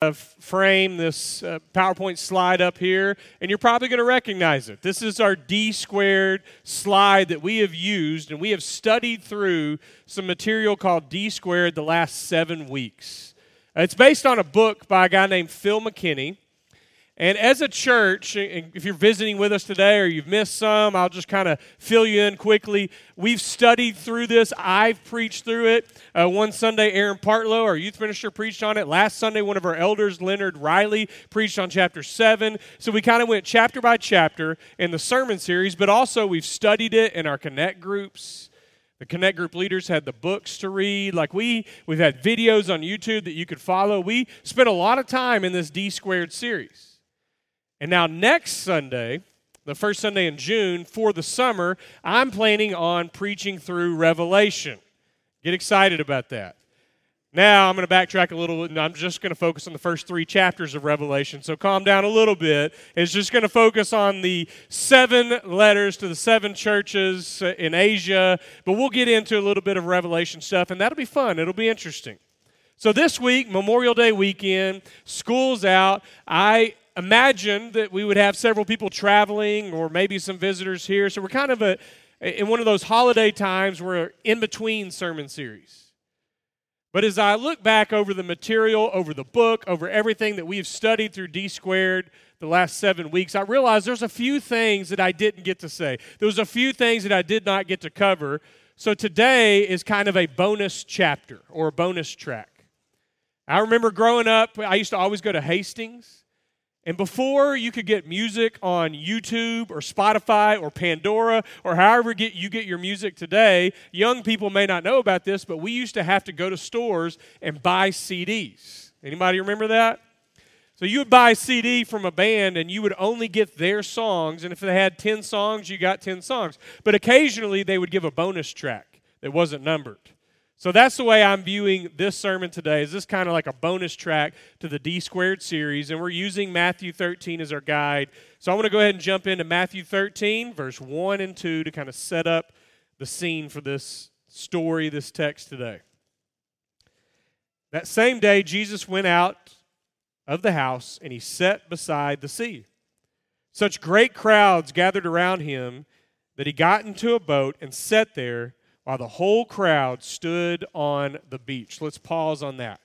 uh, frame, this uh, PowerPoint slide up here, and you're probably going to recognize it. This is our D squared slide that we have used, and we have studied through some material called D squared the last seven weeks. It's based on a book by a guy named Phil McKinney. And as a church, if you're visiting with us today or you've missed some, I'll just kind of fill you in quickly. We've studied through this. I've preached through it. Uh, one Sunday, Aaron Partlow, our youth minister, preached on it. Last Sunday, one of our elders, Leonard Riley, preached on chapter 7. So we kind of went chapter by chapter in the sermon series, but also we've studied it in our Connect groups. The Connect group leaders had the books to read. Like we, we've had videos on YouTube that you could follow. We spent a lot of time in this D squared series. And now, next Sunday, the first Sunday in June for the summer, I'm planning on preaching through Revelation. Get excited about that. Now, I'm going to backtrack a little and I'm just going to focus on the first three chapters of Revelation. So calm down a little bit. It's just going to focus on the seven letters to the seven churches uh, in Asia, but we'll get into a little bit of Revelation stuff, and that'll be fun. It'll be interesting. So this week, Memorial Day weekend, school's out. I imagine that we would have several people traveling or maybe some visitors here. So we're kind of a, in one of those holiday times, we're in between sermon series. But as I look back over the material, over the book, over everything that we've studied through D squared the last seven weeks, I realize there's a few things that I didn't get to say. There was a few things that I did not get to cover. So today is kind of a bonus chapter or a bonus track. I remember growing up, I used to always go to Hastings and before you could get music on YouTube or Spotify or Pandora or however get, you get your music today, young people may not know about this, but we used to have to go to stores and buy CDs. Anybody remember that? So you would buy a CD from a band and you would only get their songs, and if they had 10 songs, you got 10 songs. But occasionally they would give a bonus track that wasn't numbered. So that's the way I'm viewing this sermon today. Is this kind of like a bonus track to the D squared series, and we're using Matthew 13 as our guide. So I want to go ahead and jump into Matthew 13, verse 1 and 2, to kind of set up the scene for this story, this text today. That same day, Jesus went out of the house and he sat beside the sea. Such great crowds gathered around him that he got into a boat and sat there while the whole crowd stood on the beach. Let's pause on that.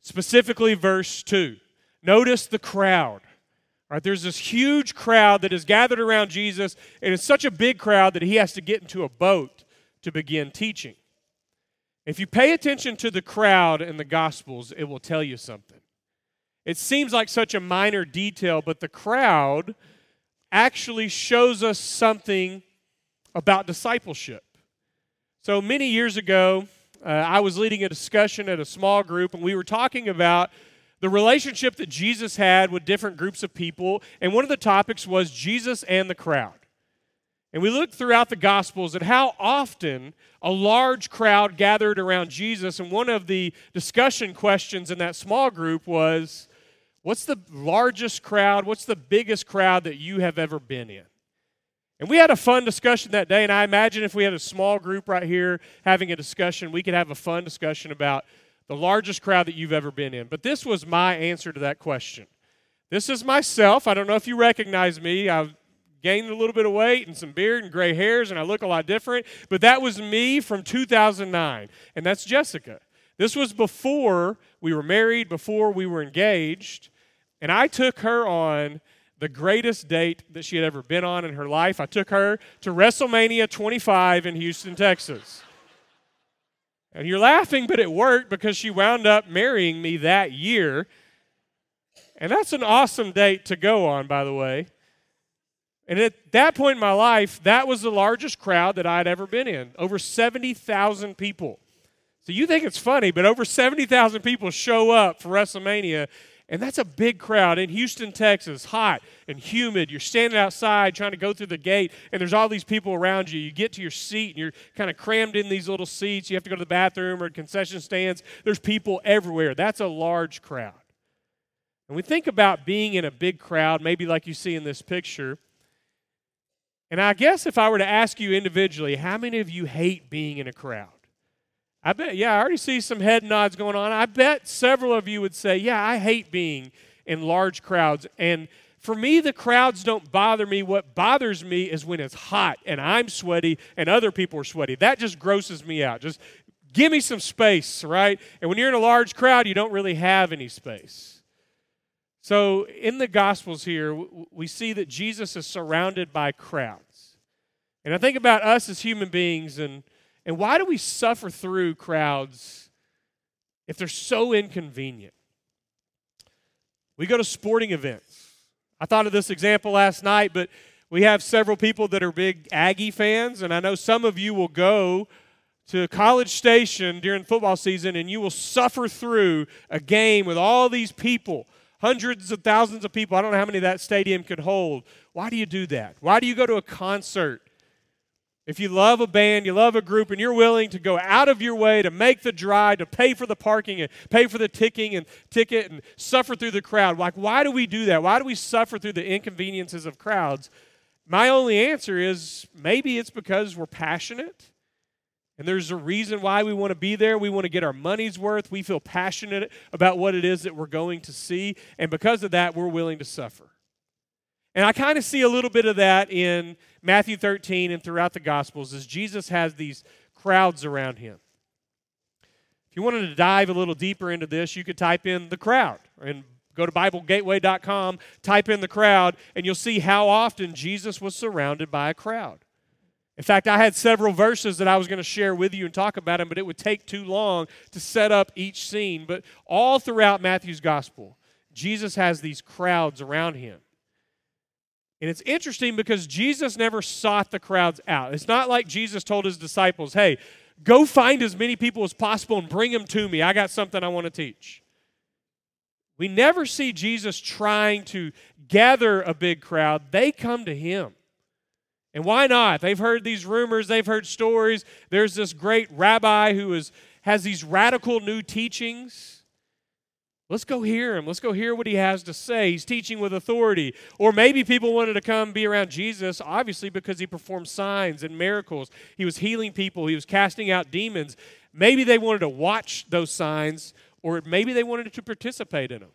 Specifically, verse 2. Notice the crowd. Right, there's this huge crowd that is gathered around Jesus, and it's such a big crowd that he has to get into a boat to begin teaching. If you pay attention to the crowd in the Gospels, it will tell you something. It seems like such a minor detail, but the crowd actually shows us something about discipleship. So many years ago, uh, I was leading a discussion at a small group, and we were talking about the relationship that Jesus had with different groups of people. And one of the topics was Jesus and the crowd. And we looked throughout the Gospels at how often a large crowd gathered around Jesus. And one of the discussion questions in that small group was What's the largest crowd? What's the biggest crowd that you have ever been in? And we had a fun discussion that day, and I imagine if we had a small group right here having a discussion, we could have a fun discussion about the largest crowd that you've ever been in. But this was my answer to that question. This is myself. I don't know if you recognize me. I've gained a little bit of weight and some beard and gray hairs, and I look a lot different. But that was me from 2009, and that's Jessica. This was before we were married, before we were engaged, and I took her on the greatest date that she had ever been on in her life. I took her to WrestleMania 25 in Houston, Texas. And you're laughing, but it worked because she wound up marrying me that year. And that's an awesome date to go on, by the way. And at that point in my life, that was the largest crowd that I'd ever been in over 70,000 people. So you think it's funny, but over 70,000 people show up for WrestleMania and that's a big crowd in Houston, Texas, hot and humid. You're standing outside trying to go through the gate, and there's all these people around you. You get to your seat, and you're kind of crammed in these little seats. You have to go to the bathroom or concession stands. There's people everywhere. That's a large crowd. And we think about being in a big crowd, maybe like you see in this picture. And I guess if I were to ask you individually, how many of you hate being in a crowd? I bet, yeah, I already see some head nods going on. I bet several of you would say, yeah, I hate being in large crowds. And for me, the crowds don't bother me. What bothers me is when it's hot and I'm sweaty and other people are sweaty. That just grosses me out. Just give me some space, right? And when you're in a large crowd, you don't really have any space. So in the Gospels here, we see that Jesus is surrounded by crowds. And I think about us as human beings and, and why do we suffer through crowds if they're so inconvenient? We go to sporting events. I thought of this example last night, but we have several people that are big Aggie fans, and I know some of you will go to College Station during football season and you will suffer through a game with all these people, hundreds of thousands of people. I don't know how many that stadium could hold. Why do you do that? Why do you go to a concert if you love a band, you love a group, and you're willing to go out of your way to make the drive, to pay for the parking and pay for the ticking and ticket and suffer through the crowd, like why do we do that? Why do we suffer through the inconveniences of crowds? My only answer is maybe it's because we're passionate. And there's a reason why we want to be there. We want to get our money's worth. We feel passionate about what it is that we're going to see. And because of that, we're willing to suffer. And I kind of see a little bit of that in Matthew 13 and throughout the Gospels as Jesus has these crowds around him. If you wanted to dive a little deeper into this, you could type in the crowd and go to BibleGateway.com, type in the crowd, and you'll see how often Jesus was surrounded by a crowd. In fact, I had several verses that I was going to share with you and talk about them, but it would take too long to set up each scene. But all throughout Matthew's gospel, Jesus has these crowds around him. And it's interesting because Jesus never sought the crowds out. It's not like Jesus told his disciples, hey, go find as many people as possible and bring them to me. I got something I want to teach. We never see Jesus trying to gather a big crowd, they come to him. And why not? They've heard these rumors, they've heard stories. There's this great rabbi who is, has these radical new teachings. Let's go hear him. Let's go hear what he has to say. He's teaching with authority. Or maybe people wanted to come be around Jesus, obviously, because he performed signs and miracles. He was healing people, he was casting out demons. Maybe they wanted to watch those signs, or maybe they wanted to participate in them.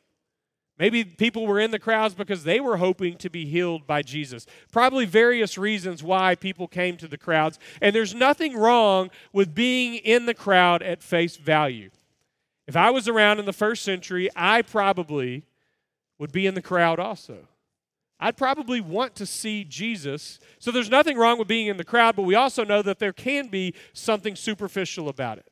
Maybe people were in the crowds because they were hoping to be healed by Jesus. Probably various reasons why people came to the crowds. And there's nothing wrong with being in the crowd at face value. If I was around in the first century, I probably would be in the crowd also. I'd probably want to see Jesus. So there's nothing wrong with being in the crowd, but we also know that there can be something superficial about it.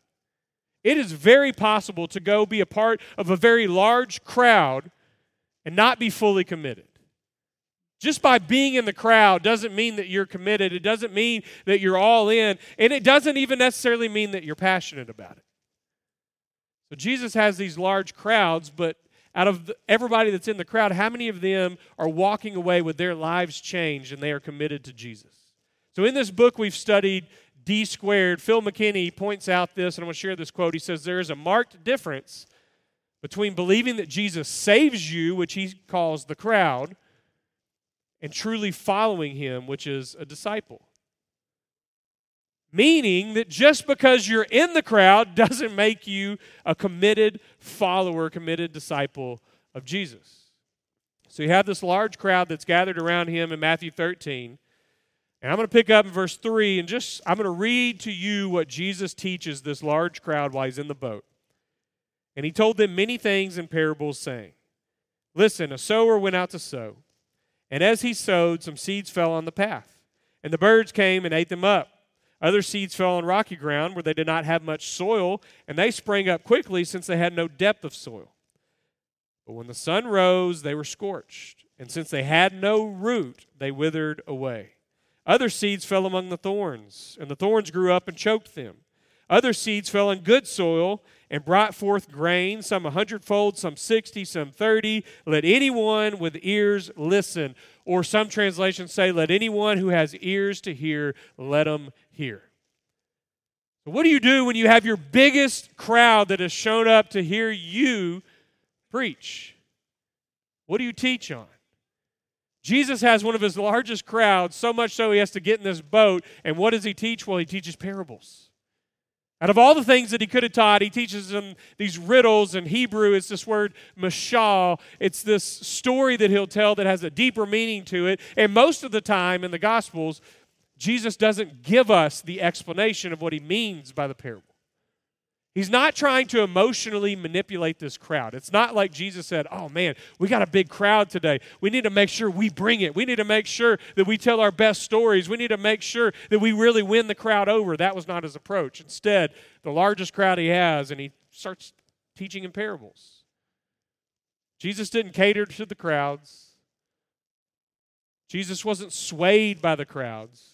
It is very possible to go be a part of a very large crowd and not be fully committed. Just by being in the crowd doesn't mean that you're committed. It doesn't mean that you're all in. And it doesn't even necessarily mean that you're passionate about it. So Jesus has these large crowds, but out of everybody that's in the crowd, how many of them are walking away with their lives changed and they are committed to Jesus? So in this book we've studied D squared, Phil McKinney points out this, and I'm going to share this quote. He says, There is a marked difference between believing that Jesus saves you, which he calls the crowd, and truly following him, which is a disciple. Meaning that just because you're in the crowd doesn't make you a committed follower, committed disciple of Jesus. So you have this large crowd that's gathered around him in Matthew 13. And I'm going to pick up in verse 3 and just, I'm going to read to you what Jesus teaches this large crowd while he's in the boat. And he told them many things in parables, saying, Listen, a sower went out to sow. And as he sowed, some seeds fell on the path. And the birds came and ate them up. Other seeds fell on rocky ground where they did not have much soil, and they sprang up quickly since they had no depth of soil. But when the sun rose, they were scorched, and since they had no root, they withered away. Other seeds fell among the thorns, and the thorns grew up and choked them. Other seeds fell in good soil and brought forth grain, some a hundredfold, some sixty, some thirty. Let anyone with ears listen. Or some translations say, Let anyone who has ears to hear, let them hear. What do you do when you have your biggest crowd that has shown up to hear you preach? What do you teach on? Jesus has one of his largest crowds, so much so he has to get in this boat. And what does he teach? Well, he teaches parables. Out of all the things that he could have taught, he teaches them these riddles. In Hebrew, it's this word mashal. It's this story that he'll tell that has a deeper meaning to it. And most of the time in the Gospels, Jesus doesn't give us the explanation of what he means by the parable. He's not trying to emotionally manipulate this crowd. It's not like Jesus said, Oh man, we got a big crowd today. We need to make sure we bring it. We need to make sure that we tell our best stories. We need to make sure that we really win the crowd over. That was not his approach. Instead, the largest crowd he has, and he starts teaching in parables. Jesus didn't cater to the crowds, Jesus wasn't swayed by the crowds.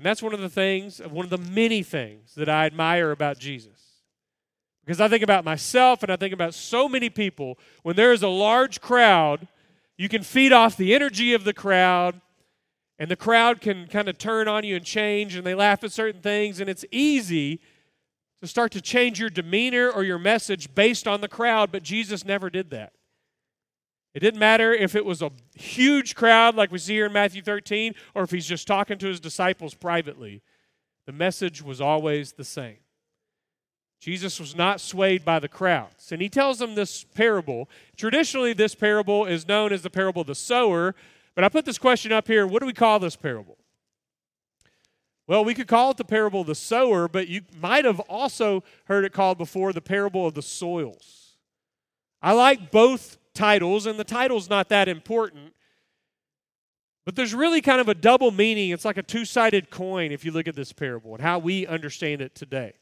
And that's one of the things, one of the many things that I admire about Jesus. Because I think about myself and I think about so many people. When there is a large crowd, you can feed off the energy of the crowd, and the crowd can kind of turn on you and change, and they laugh at certain things, and it's easy to start to change your demeanor or your message based on the crowd, but Jesus never did that. It didn't matter if it was a huge crowd like we see here in Matthew 13 or if he's just talking to his disciples privately. The message was always the same. Jesus was not swayed by the crowds. And he tells them this parable. Traditionally, this parable is known as the parable of the sower. But I put this question up here what do we call this parable? Well, we could call it the parable of the sower, but you might have also heard it called before the parable of the soils. I like both titles, and the title's not that important. But there's really kind of a double meaning. It's like a two sided coin if you look at this parable and how we understand it today.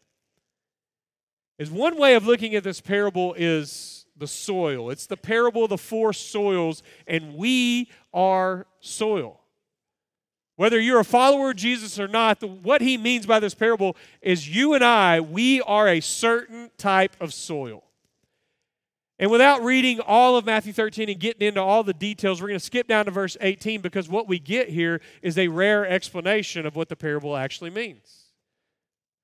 Is one way of looking at this parable is the soil. It's the parable of the four soils, and we are soil. Whether you're a follower of Jesus or not, the, what he means by this parable is you and I, we are a certain type of soil. And without reading all of Matthew 13 and getting into all the details, we're going to skip down to verse 18 because what we get here is a rare explanation of what the parable actually means.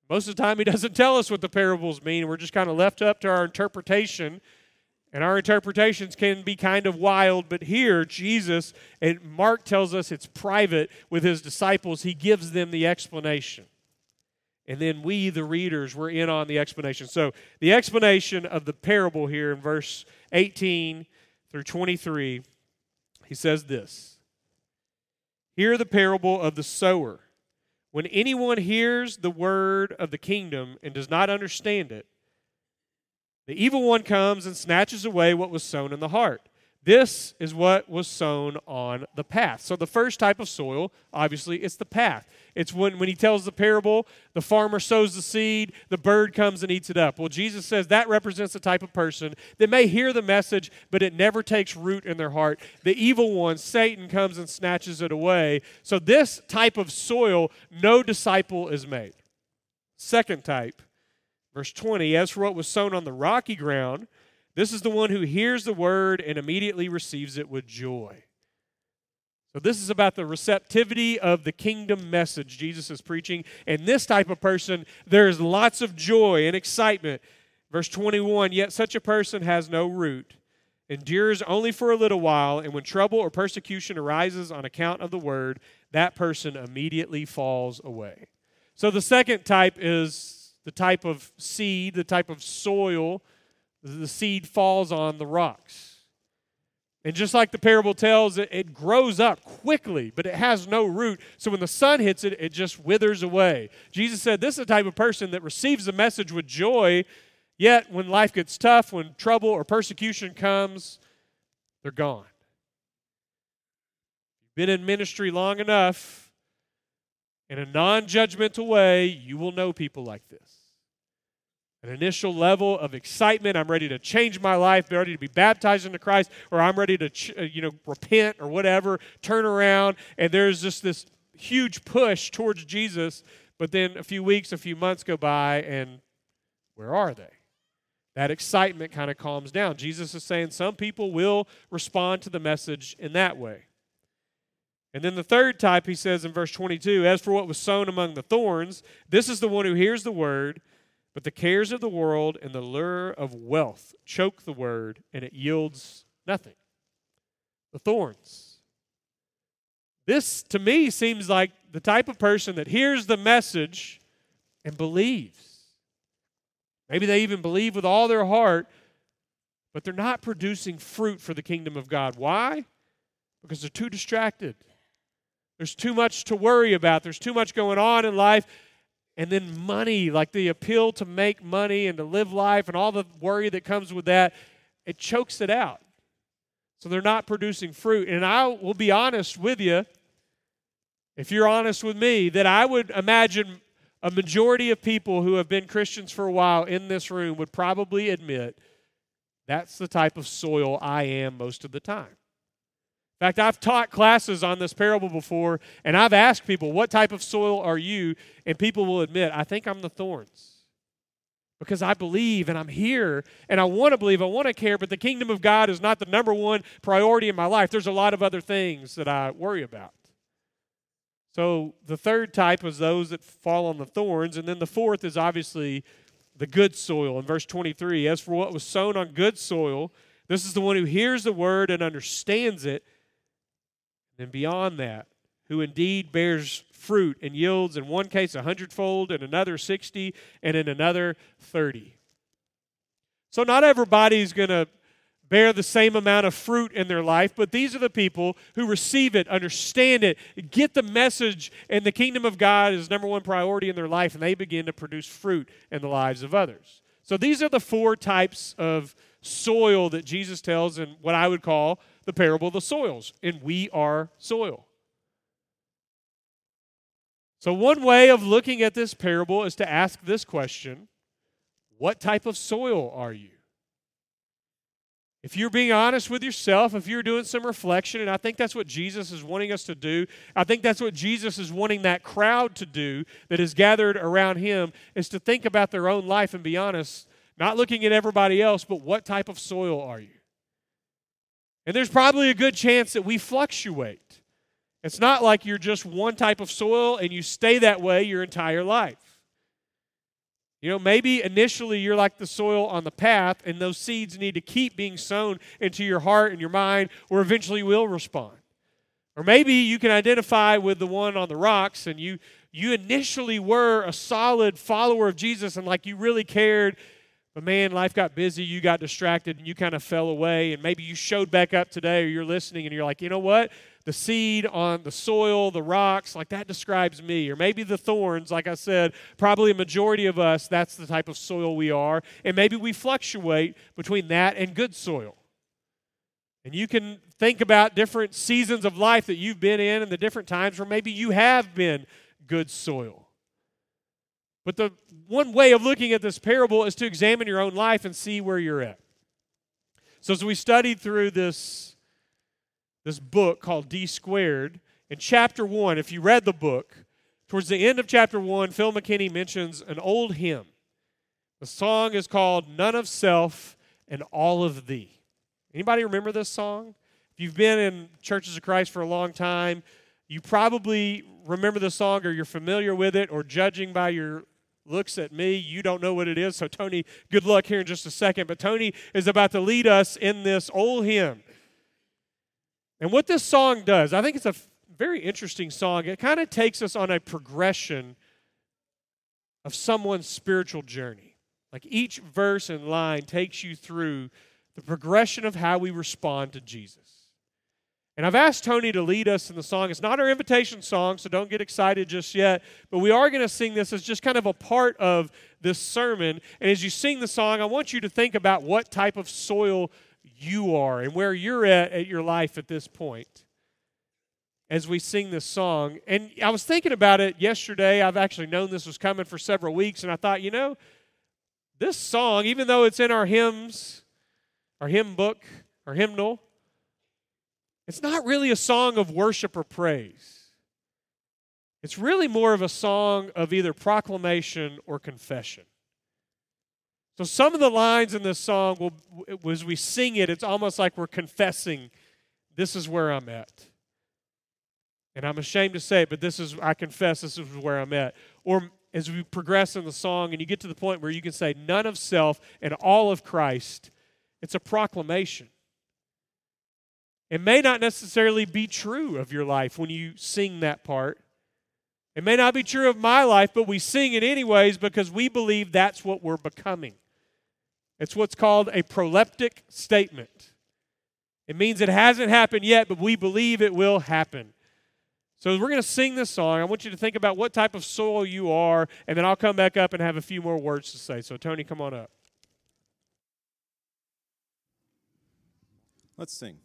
Most of the time, he doesn't tell us what the parables mean. We're just kind of left up to our interpretation. And our interpretations can be kind of wild, but here, Jesus, and Mark tells us it's private with his disciples, he gives them the explanation. And then we, the readers, were in on the explanation. So, the explanation of the parable here in verse 18 through 23, he says this Hear the parable of the sower. When anyone hears the word of the kingdom and does not understand it, the evil one comes and snatches away what was sown in the heart. This is what was sown on the path. So, the first type of soil, obviously, it's the path. It's when, when he tells the parable, the farmer sows the seed, the bird comes and eats it up. Well, Jesus says that represents the type of person that may hear the message, but it never takes root in their heart. The evil one, Satan, comes and snatches it away. So, this type of soil, no disciple is made. Second type, verse 20 As for what was sown on the rocky ground, this is the one who hears the word and immediately receives it with joy. So, this is about the receptivity of the kingdom message Jesus is preaching. And this type of person, there's lots of joy and excitement. Verse 21 Yet such a person has no root, endures only for a little while, and when trouble or persecution arises on account of the word, that person immediately falls away. So, the second type is the type of seed, the type of soil the seed falls on the rocks. And just like the parable tells, it, it grows up quickly, but it has no root. So when the sun hits it, it just withers away. Jesus said, This is the type of person that receives the message with joy, yet when life gets tough, when trouble or persecution comes, they're gone. You've been in ministry long enough, in a non judgmental way, you will know people like this an initial level of excitement. I'm ready to change my life, ready to be baptized into Christ, or I'm ready to, uh, you know, repent or whatever, turn around, and there's just this huge push towards Jesus. But then a few weeks, a few months go by, and where are they? That excitement kind of calms down. Jesus is saying some people will respond to the message in that way. And then the third type, he says in verse 22 As for what was sown among the thorns, this is the one who hears the word but the cares of the world and the lure of wealth choke the word, and it yields nothing. The thorns. This, to me, seems like the type of person that hears the message and believes. Maybe they even believe with all their heart, but they're not producing fruit for the kingdom of God. Why? Because they're too distracted. There's too much to worry about. There's too much going on in life. And then money, like the appeal to make money and to live life and all the worry that comes with that, it chokes it out. So they're not producing fruit. And I will be honest with you, if you're honest with me, that I would imagine a majority of people who have been Christians for a while in this room would probably admit that's the type of soil I am most of the time. In fact, I've taught classes on this parable before, and I've asked people, What type of soil are you? And people will admit, I think I'm the thorns. Because I believe and I'm here and I want to believe, I want to care, but the kingdom of God is not the number one priority in my life. There's a lot of other things that I worry about. So the third type is those that fall on the thorns, and then the fourth is obviously the good soil in verse 23. As for what was sown on good soil, this is the one who hears the word and understands it and beyond that, who indeed bears fruit and yields in one case a hundredfold, in another 60, and in another 30. So, not everybody's going to bear the same amount of fruit in their life, but these are the people who receive it, understand it, get the message, and the kingdom of God is number one priority in their life, and they begin to produce fruit in the lives of others. So, these are the four types of soil that Jesus tells in what I would call the parable of the soils, and we are soil. So, one way of looking at this parable is to ask this question What type of soil are you? If you're being honest with yourself, if you're doing some reflection, and I think that's what Jesus is wanting us to do, I think that's what Jesus is wanting that crowd to do that is gathered around him, is to think about their own life and be honest, not looking at everybody else, but what type of soil are you? And there's probably a good chance that we fluctuate. It's not like you're just one type of soil and you stay that way your entire life. You know, maybe initially you're like the soil on the path, and those seeds need to keep being sown into your heart and your mind, or eventually will respond. Or maybe you can identify with the one on the rocks, and you you initially were a solid follower of Jesus, and like you really cared but man, life got busy, you got distracted, and you kind of fell away. And maybe you showed back up today, or you're listening, and you're like, you know what? The seed on the soil, the rocks, like that describes me. Or maybe the thorns, like I said, probably a majority of us, that's the type of soil we are. And maybe we fluctuate between that and good soil. And you can think about different seasons of life that you've been in and the different times where maybe you have been good soil. But the one way of looking at this parable is to examine your own life and see where you're at. So as we studied through this, this book called D Squared, in chapter one, if you read the book, towards the end of chapter one, Phil McKinney mentions an old hymn. The song is called None of Self and All of Thee. Anybody remember this song? If you've been in Churches of Christ for a long time, you probably remember the song or you're familiar with it, or judging by your looks at me. You don't know what it is. So, Tony, good luck here in just a second. But Tony is about to lead us in this old hymn. And what this song does, I think it's a very interesting song. It kind of takes us on a progression of someone's spiritual journey. Like each verse and line takes you through the progression of how we respond to Jesus. And I've asked Tony to lead us in the song. It's not our invitation song, so don't get excited just yet. But we are going to sing this as just kind of a part of this sermon. And as you sing the song, I want you to think about what type of soil you are and where you're at at your life at this point as we sing this song. And I was thinking about it yesterday. I've actually known this was coming for several weeks, and I thought, you know, this song, even though it's in our hymns, our hymn book, our hymnal, it's not really a song of worship or praise. It's really more of a song of either proclamation or confession. So some of the lines in this song, will, as we sing it, it's almost like we're confessing, this is where I'm at. And I'm ashamed to say it, but this is, I confess, this is where I'm at. Or as we progress in the song and you get to the point where you can say, none of self and all of Christ, it's a proclamation. It may not necessarily be true of your life when you sing that part. It may not be true of my life, but we sing it anyways because we believe that's what we're becoming. It's what's called a proleptic statement. It means it hasn't happened yet, but we believe it will happen. So we're going to sing this song. I want you to think about what type of soil you are, and then I'll come back up and have a few more words to say. So, Tony, come on up. Let's sing.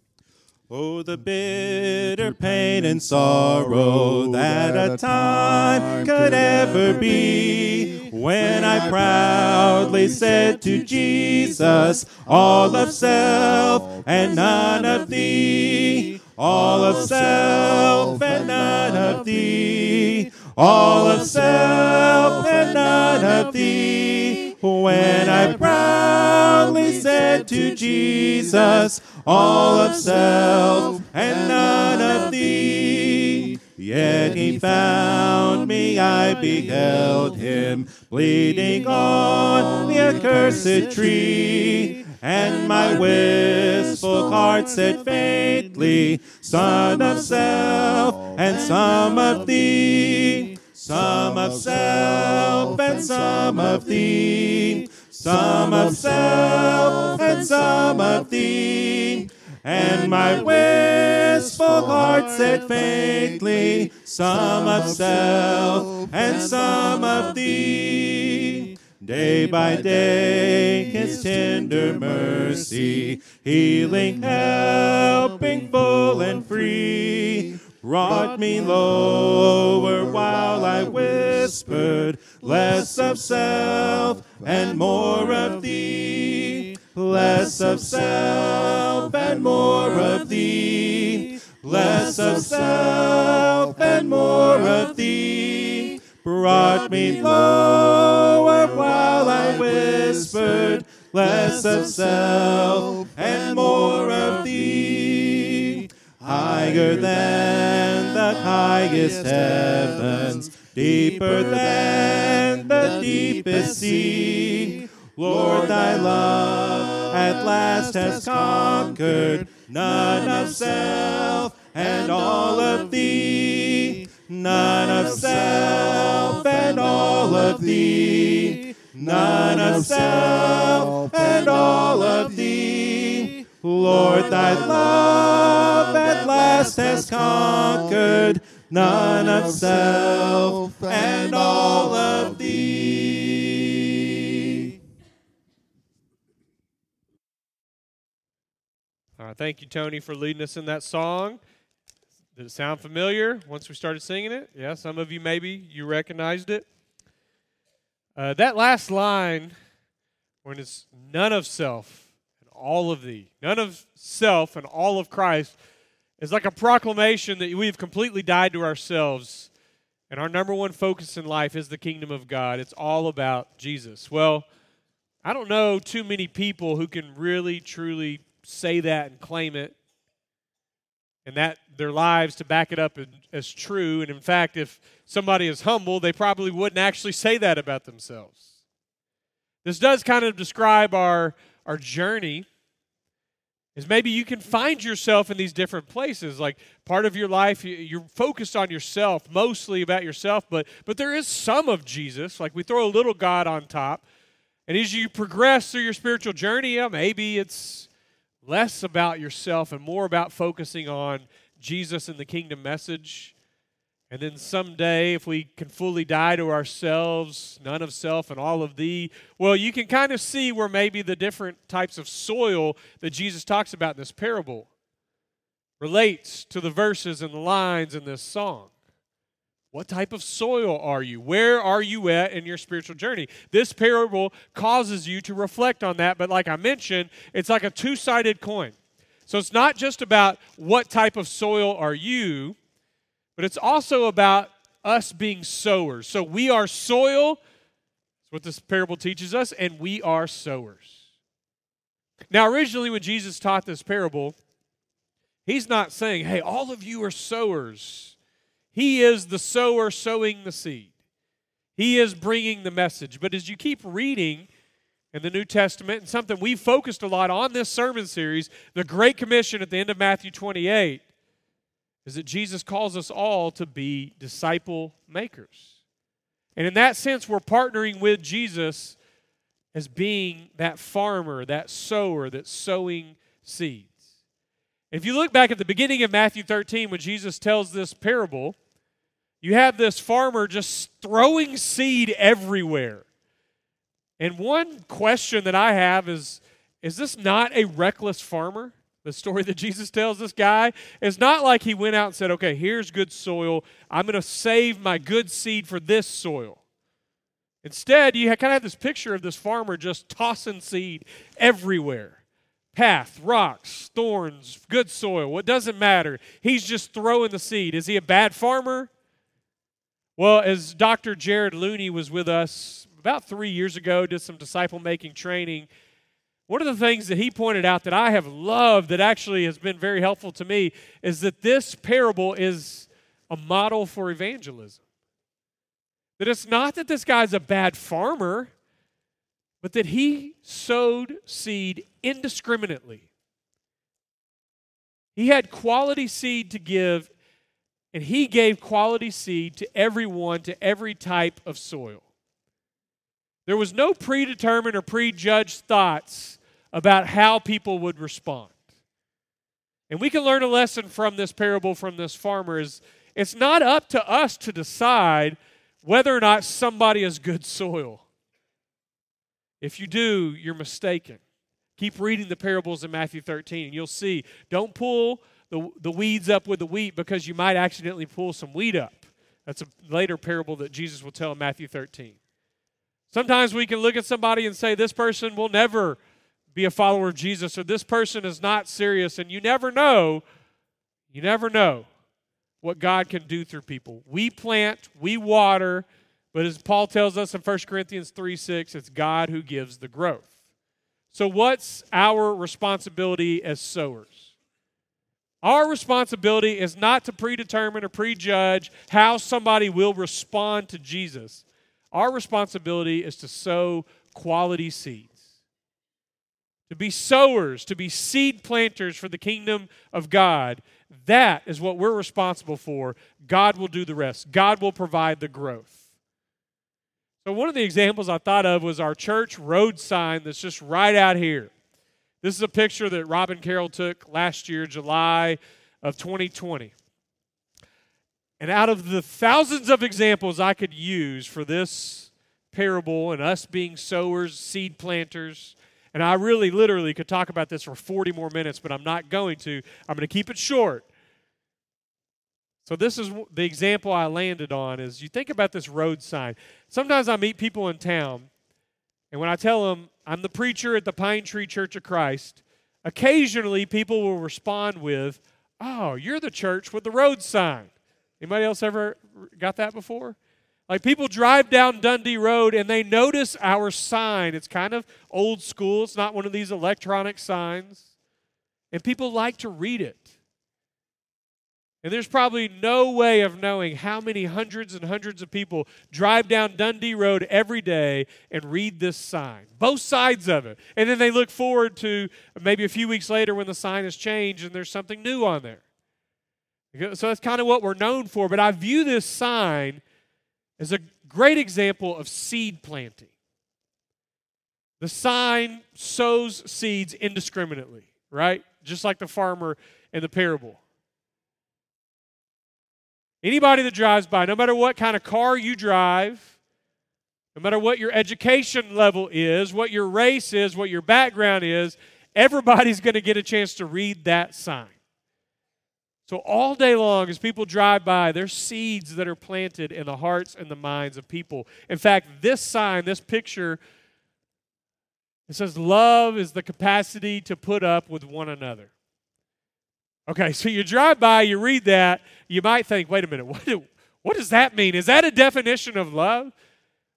Oh, the bitter pain and sorrow that a time could ever be when I proudly said to Jesus, All of self and none of thee, all of self and none of thee, all of self and none of thee. When I proudly said to Jesus, all of self and none of thee. Yet he found me, I beheld him, bleeding on the accursed tree. And my wistful heart said faintly, Son of self and some of thee, some of self and some of thee, some of self and some of thee. And my wistful heart said faintly, Some of self and some of thee. Day by day, his tender mercy, healing, helping, full and free, brought me lower while I whispered, Less of self and more of thee. Less of self and more of thee. Less of self and more of thee. Brought me lower while I whispered, Less of self and more of thee. Higher than the highest heavens, deeper than the deepest sea. Lord, thy love at last has conquered none of self and all of thee. None of self and all of thee. None of self and all of thee. Lord, thy love at last has conquered none of self and all of thee. Right, thank you, Tony, for leading us in that song. Did it sound familiar once we started singing it? Yeah, some of you maybe you recognized it. Uh, that last line, when it's none of self and all of thee, none of self and all of Christ, is like a proclamation that we have completely died to ourselves. And our number one focus in life is the kingdom of God. It's all about Jesus. Well, I don't know too many people who can really, truly say that and claim it and that their lives to back it up as true. And in fact, if somebody is humble, they probably wouldn't actually say that about themselves. This does kind of describe our, our journey. Is maybe you can find yourself in these different places. Like part of your life, you're focused on yourself, mostly about yourself, but but there is some of Jesus. Like we throw a little God on top, and as you progress through your spiritual journey, yeah, maybe it's less about yourself and more about focusing on Jesus and the kingdom message. And then someday, if we can fully die to ourselves, none of self and all of thee, well, you can kind of see where maybe the different types of soil that Jesus talks about in this parable relates to the verses and the lines in this song. What type of soil are you? Where are you at in your spiritual journey? This parable causes you to reflect on that, but like I mentioned, it's like a two sided coin. So it's not just about what type of soil are you, but it's also about us being sowers. So we are soil, that's what this parable teaches us, and we are sowers. Now, originally, when Jesus taught this parable, he's not saying, hey, all of you are sowers. He is the sower sowing the seed. He is bringing the message. But as you keep reading in the New Testament, and something we've focused a lot on this sermon series, the Great Commission at the end of Matthew 28, is that Jesus calls us all to be disciple makers. And in that sense, we're partnering with Jesus as being that farmer, that sower that's sowing seeds. If you look back at the beginning of Matthew 13, when Jesus tells this parable, you have this farmer just throwing seed everywhere. And one question that I have is is this not a reckless farmer? The story that Jesus tells this guy is not like he went out and said, okay, here's good soil. I'm going to save my good seed for this soil. Instead, you kind of have this picture of this farmer just tossing seed everywhere path, rocks, thorns, good soil. What doesn't matter. He's just throwing the seed. Is he a bad farmer? Well, as Dr. Jared Looney was with us about three years ago, did some disciple making training. One of the things that he pointed out that I have loved, that actually has been very helpful to me, is that this parable is a model for evangelism. That it's not that this guy's a bad farmer, but that he sowed seed indiscriminately. He had quality seed to give, and he gave quality seed to everyone, to every type of soil. There was no predetermined or prejudged thoughts about how people would respond. And we can learn a lesson from this parable from this farmer is it's not up to us to decide whether or not somebody is good soil. If you do, you're mistaken. Keep reading the parables in Matthew 13, and you'll see. Don't pull the, the weeds up with the wheat because you might accidentally pull some wheat up. That's a later parable that Jesus will tell in Matthew 13. Sometimes we can look at somebody and say, This person will never be a follower of Jesus, or this person is not serious, and you never know. You never know what God can do through people. We plant, we water, but as Paul tells us in 1 Corinthians 3 6, it's God who gives the growth. So, what's our responsibility as sowers? Our responsibility is not to predetermine or prejudge how somebody will respond to Jesus. Our responsibility is to sow quality seeds, to be sowers, to be seed planters for the kingdom of God, that is what we're responsible for. God will do the rest, God will provide the growth. So, one of the examples I thought of was our church road sign that's just right out here. This is a picture that Robin Carroll took last year, July of 2020. And out of the thousands of examples I could use for this parable and us being sowers, seed planters, and I really, literally could talk about this for 40 more minutes, but I'm not going to. I'm going to keep it short. So this is the example I landed on is you think about this road sign. Sometimes I meet people in town, and when I tell them I'm the preacher at the Pine Tree Church of Christ, occasionally people will respond with, "Oh, you're the church with the road sign." Anybody else ever got that before? Like people drive down Dundee Road and they notice our sign. It's kind of old school, it's not one of these electronic signs. And people like to read it. And there's probably no way of knowing how many hundreds and hundreds of people drive down Dundee Road every day and read this sign, both sides of it. And then they look forward to maybe a few weeks later when the sign has changed and there's something new on there. So that's kind of what we're known for. But I view this sign as a great example of seed planting. The sign sows seeds indiscriminately, right? Just like the farmer in the parable. Anybody that drives by, no matter what kind of car you drive, no matter what your education level is, what your race is, what your background is, everybody's going to get a chance to read that sign. So, all day long, as people drive by, there's seeds that are planted in the hearts and the minds of people. In fact, this sign, this picture, it says, Love is the capacity to put up with one another. Okay, so you drive by, you read that, you might think, wait a minute, what, do, what does that mean? Is that a definition of love?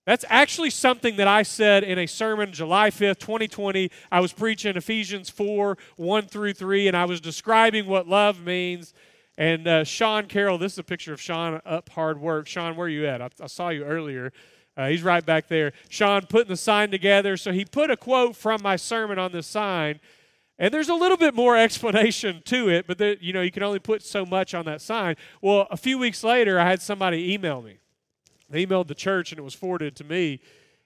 That's actually something that I said in a sermon July 5th, 2020. I was preaching Ephesians 4 1 through 3, and I was describing what love means. And uh, Sean Carroll, this is a picture of Sean up hard work. Sean, where are you at? I, I saw you earlier. Uh, he's right back there. Sean putting the sign together. So he put a quote from my sermon on the sign. And there's a little bit more explanation to it, but you know, you can only put so much on that sign. Well, a few weeks later, I had somebody email me. They emailed the church and it was forwarded to me.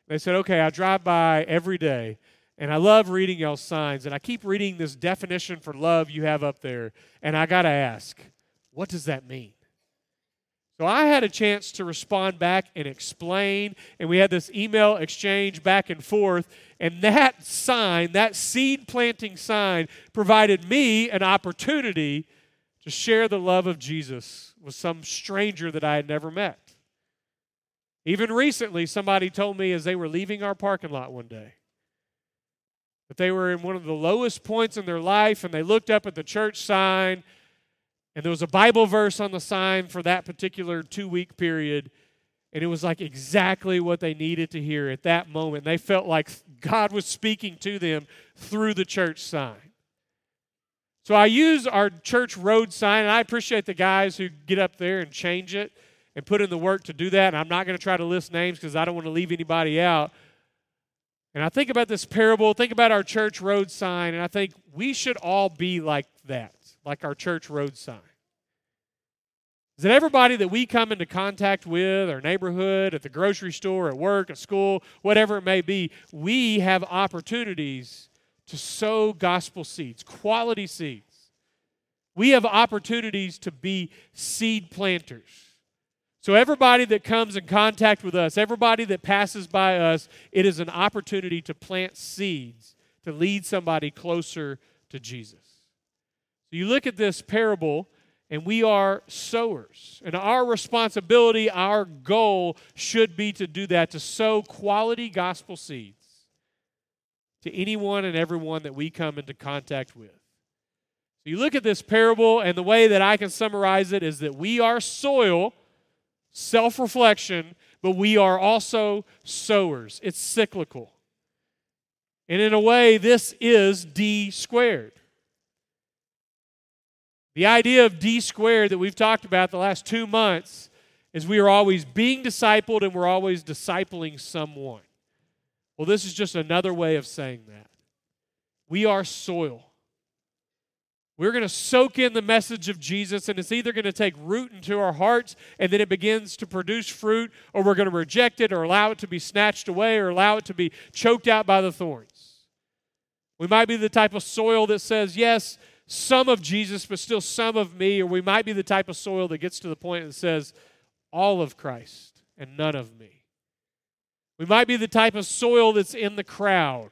They said, okay, I drive by every day and I love reading y'all's signs and I keep reading this definition for love you have up there. And I got to ask, what does that mean? So I had a chance to respond back and explain, and we had this email exchange back and forth. And that sign, that seed planting sign, provided me an opportunity to share the love of Jesus with some stranger that I had never met. Even recently, somebody told me as they were leaving our parking lot one day that they were in one of the lowest points in their life and they looked up at the church sign and there was a Bible verse on the sign for that particular two week period. And it was like exactly what they needed to hear at that moment. They felt like God was speaking to them through the church sign. So I use our church road sign, and I appreciate the guys who get up there and change it and put in the work to do that. And I'm not going to try to list names because I don't want to leave anybody out. And I think about this parable, think about our church road sign, and I think we should all be like that, like our church road sign. Is it everybody that we come into contact with, our neighborhood, at the grocery store, at work, at school, whatever it may be, we have opportunities to sow gospel seeds, quality seeds. We have opportunities to be seed planters. So, everybody that comes in contact with us, everybody that passes by us, it is an opportunity to plant seeds to lead somebody closer to Jesus. So, you look at this parable, and we are sowers. And our responsibility, our goal should be to do that, to sow quality gospel seeds to anyone and everyone that we come into contact with. So, you look at this parable, and the way that I can summarize it is that we are soil self reflection, but we are also sowers. It's cyclical. And in a way, this is D squared. The idea of D squared that we've talked about the last two months is we are always being discipled and we're always discipling someone. Well, this is just another way of saying that. We are soil. We're going to soak in the message of Jesus, and it's either going to take root into our hearts and then it begins to produce fruit, or we're going to reject it or allow it to be snatched away or allow it to be choked out by the thorns. We might be the type of soil that says, yes, some of Jesus, but still some of me, or we might be the type of soil that gets to the point that says, all of Christ and none of me. We might be the type of soil that's in the crowd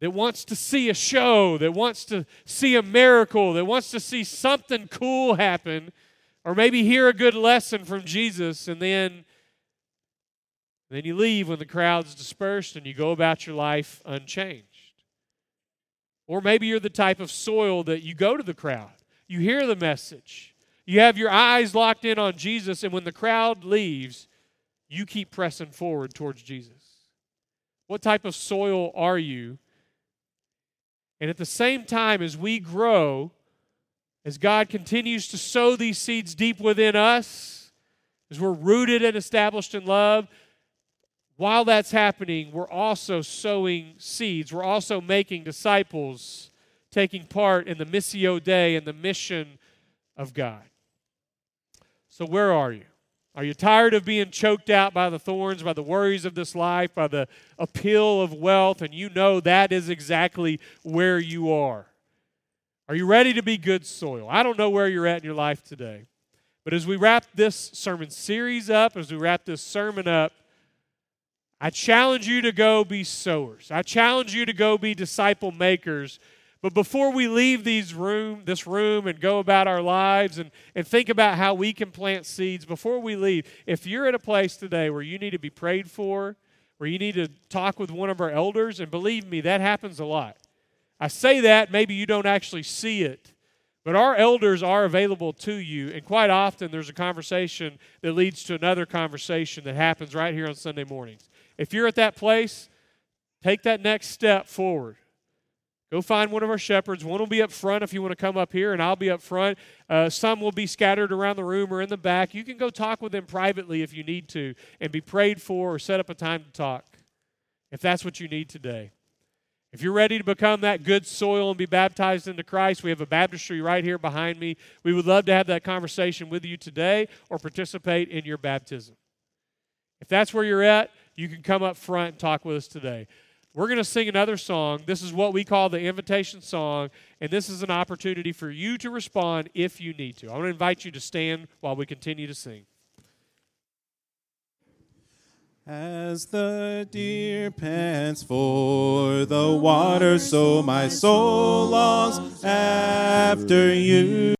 that wants to see a show, that wants to see a miracle, that wants to see something cool happen, or maybe hear a good lesson from Jesus, and then, then you leave when the crowd's dispersed and you go about your life unchanged. Or maybe you're the type of soil that you go to the crowd, you hear the message, you have your eyes locked in on Jesus, and when the crowd leaves, you keep pressing forward towards Jesus. What type of soil are you? And at the same time, as we grow, as God continues to sow these seeds deep within us, as we're rooted and established in love, while that's happening, we're also sowing seeds. We're also making disciples, taking part in the Missio Dei and the mission of God. So, where are you? Are you tired of being choked out by the thorns, by the worries of this life, by the appeal of wealth, and you know that is exactly where you are? Are you ready to be good soil? I don't know where you're at in your life today. But as we wrap this sermon series up, as we wrap this sermon up, I challenge you to go be sowers. I challenge you to go be disciple makers but before we leave these room, this room and go about our lives and, and think about how we can plant seeds, before we leave, if you're at a place today where you need to be prayed for, where you need to talk with one of our elders, and believe me, that happens a lot. I say that, maybe you don't actually see it, but our elders are available to you, and quite often there's a conversation that leads to another conversation that happens right here on Sunday mornings. If you're at that place, take that next step forward. Go find one of our shepherds. One will be up front if you want to come up here, and I'll be up front. Uh, some will be scattered around the room or in the back. You can go talk with them privately if you need to and be prayed for or set up a time to talk if that's what you need today. If you're ready to become that good soil and be baptized into Christ, we have a baptistry right here behind me. We would love to have that conversation with you today or participate in your baptism. If that's where you're at, you can come up front and talk with us today. We're going to sing another song. This is what we call the invitation song, and this is an opportunity for you to respond if you need to. I want to invite you to stand while we continue to sing. As the deer pants for the water, so my soul longs after you.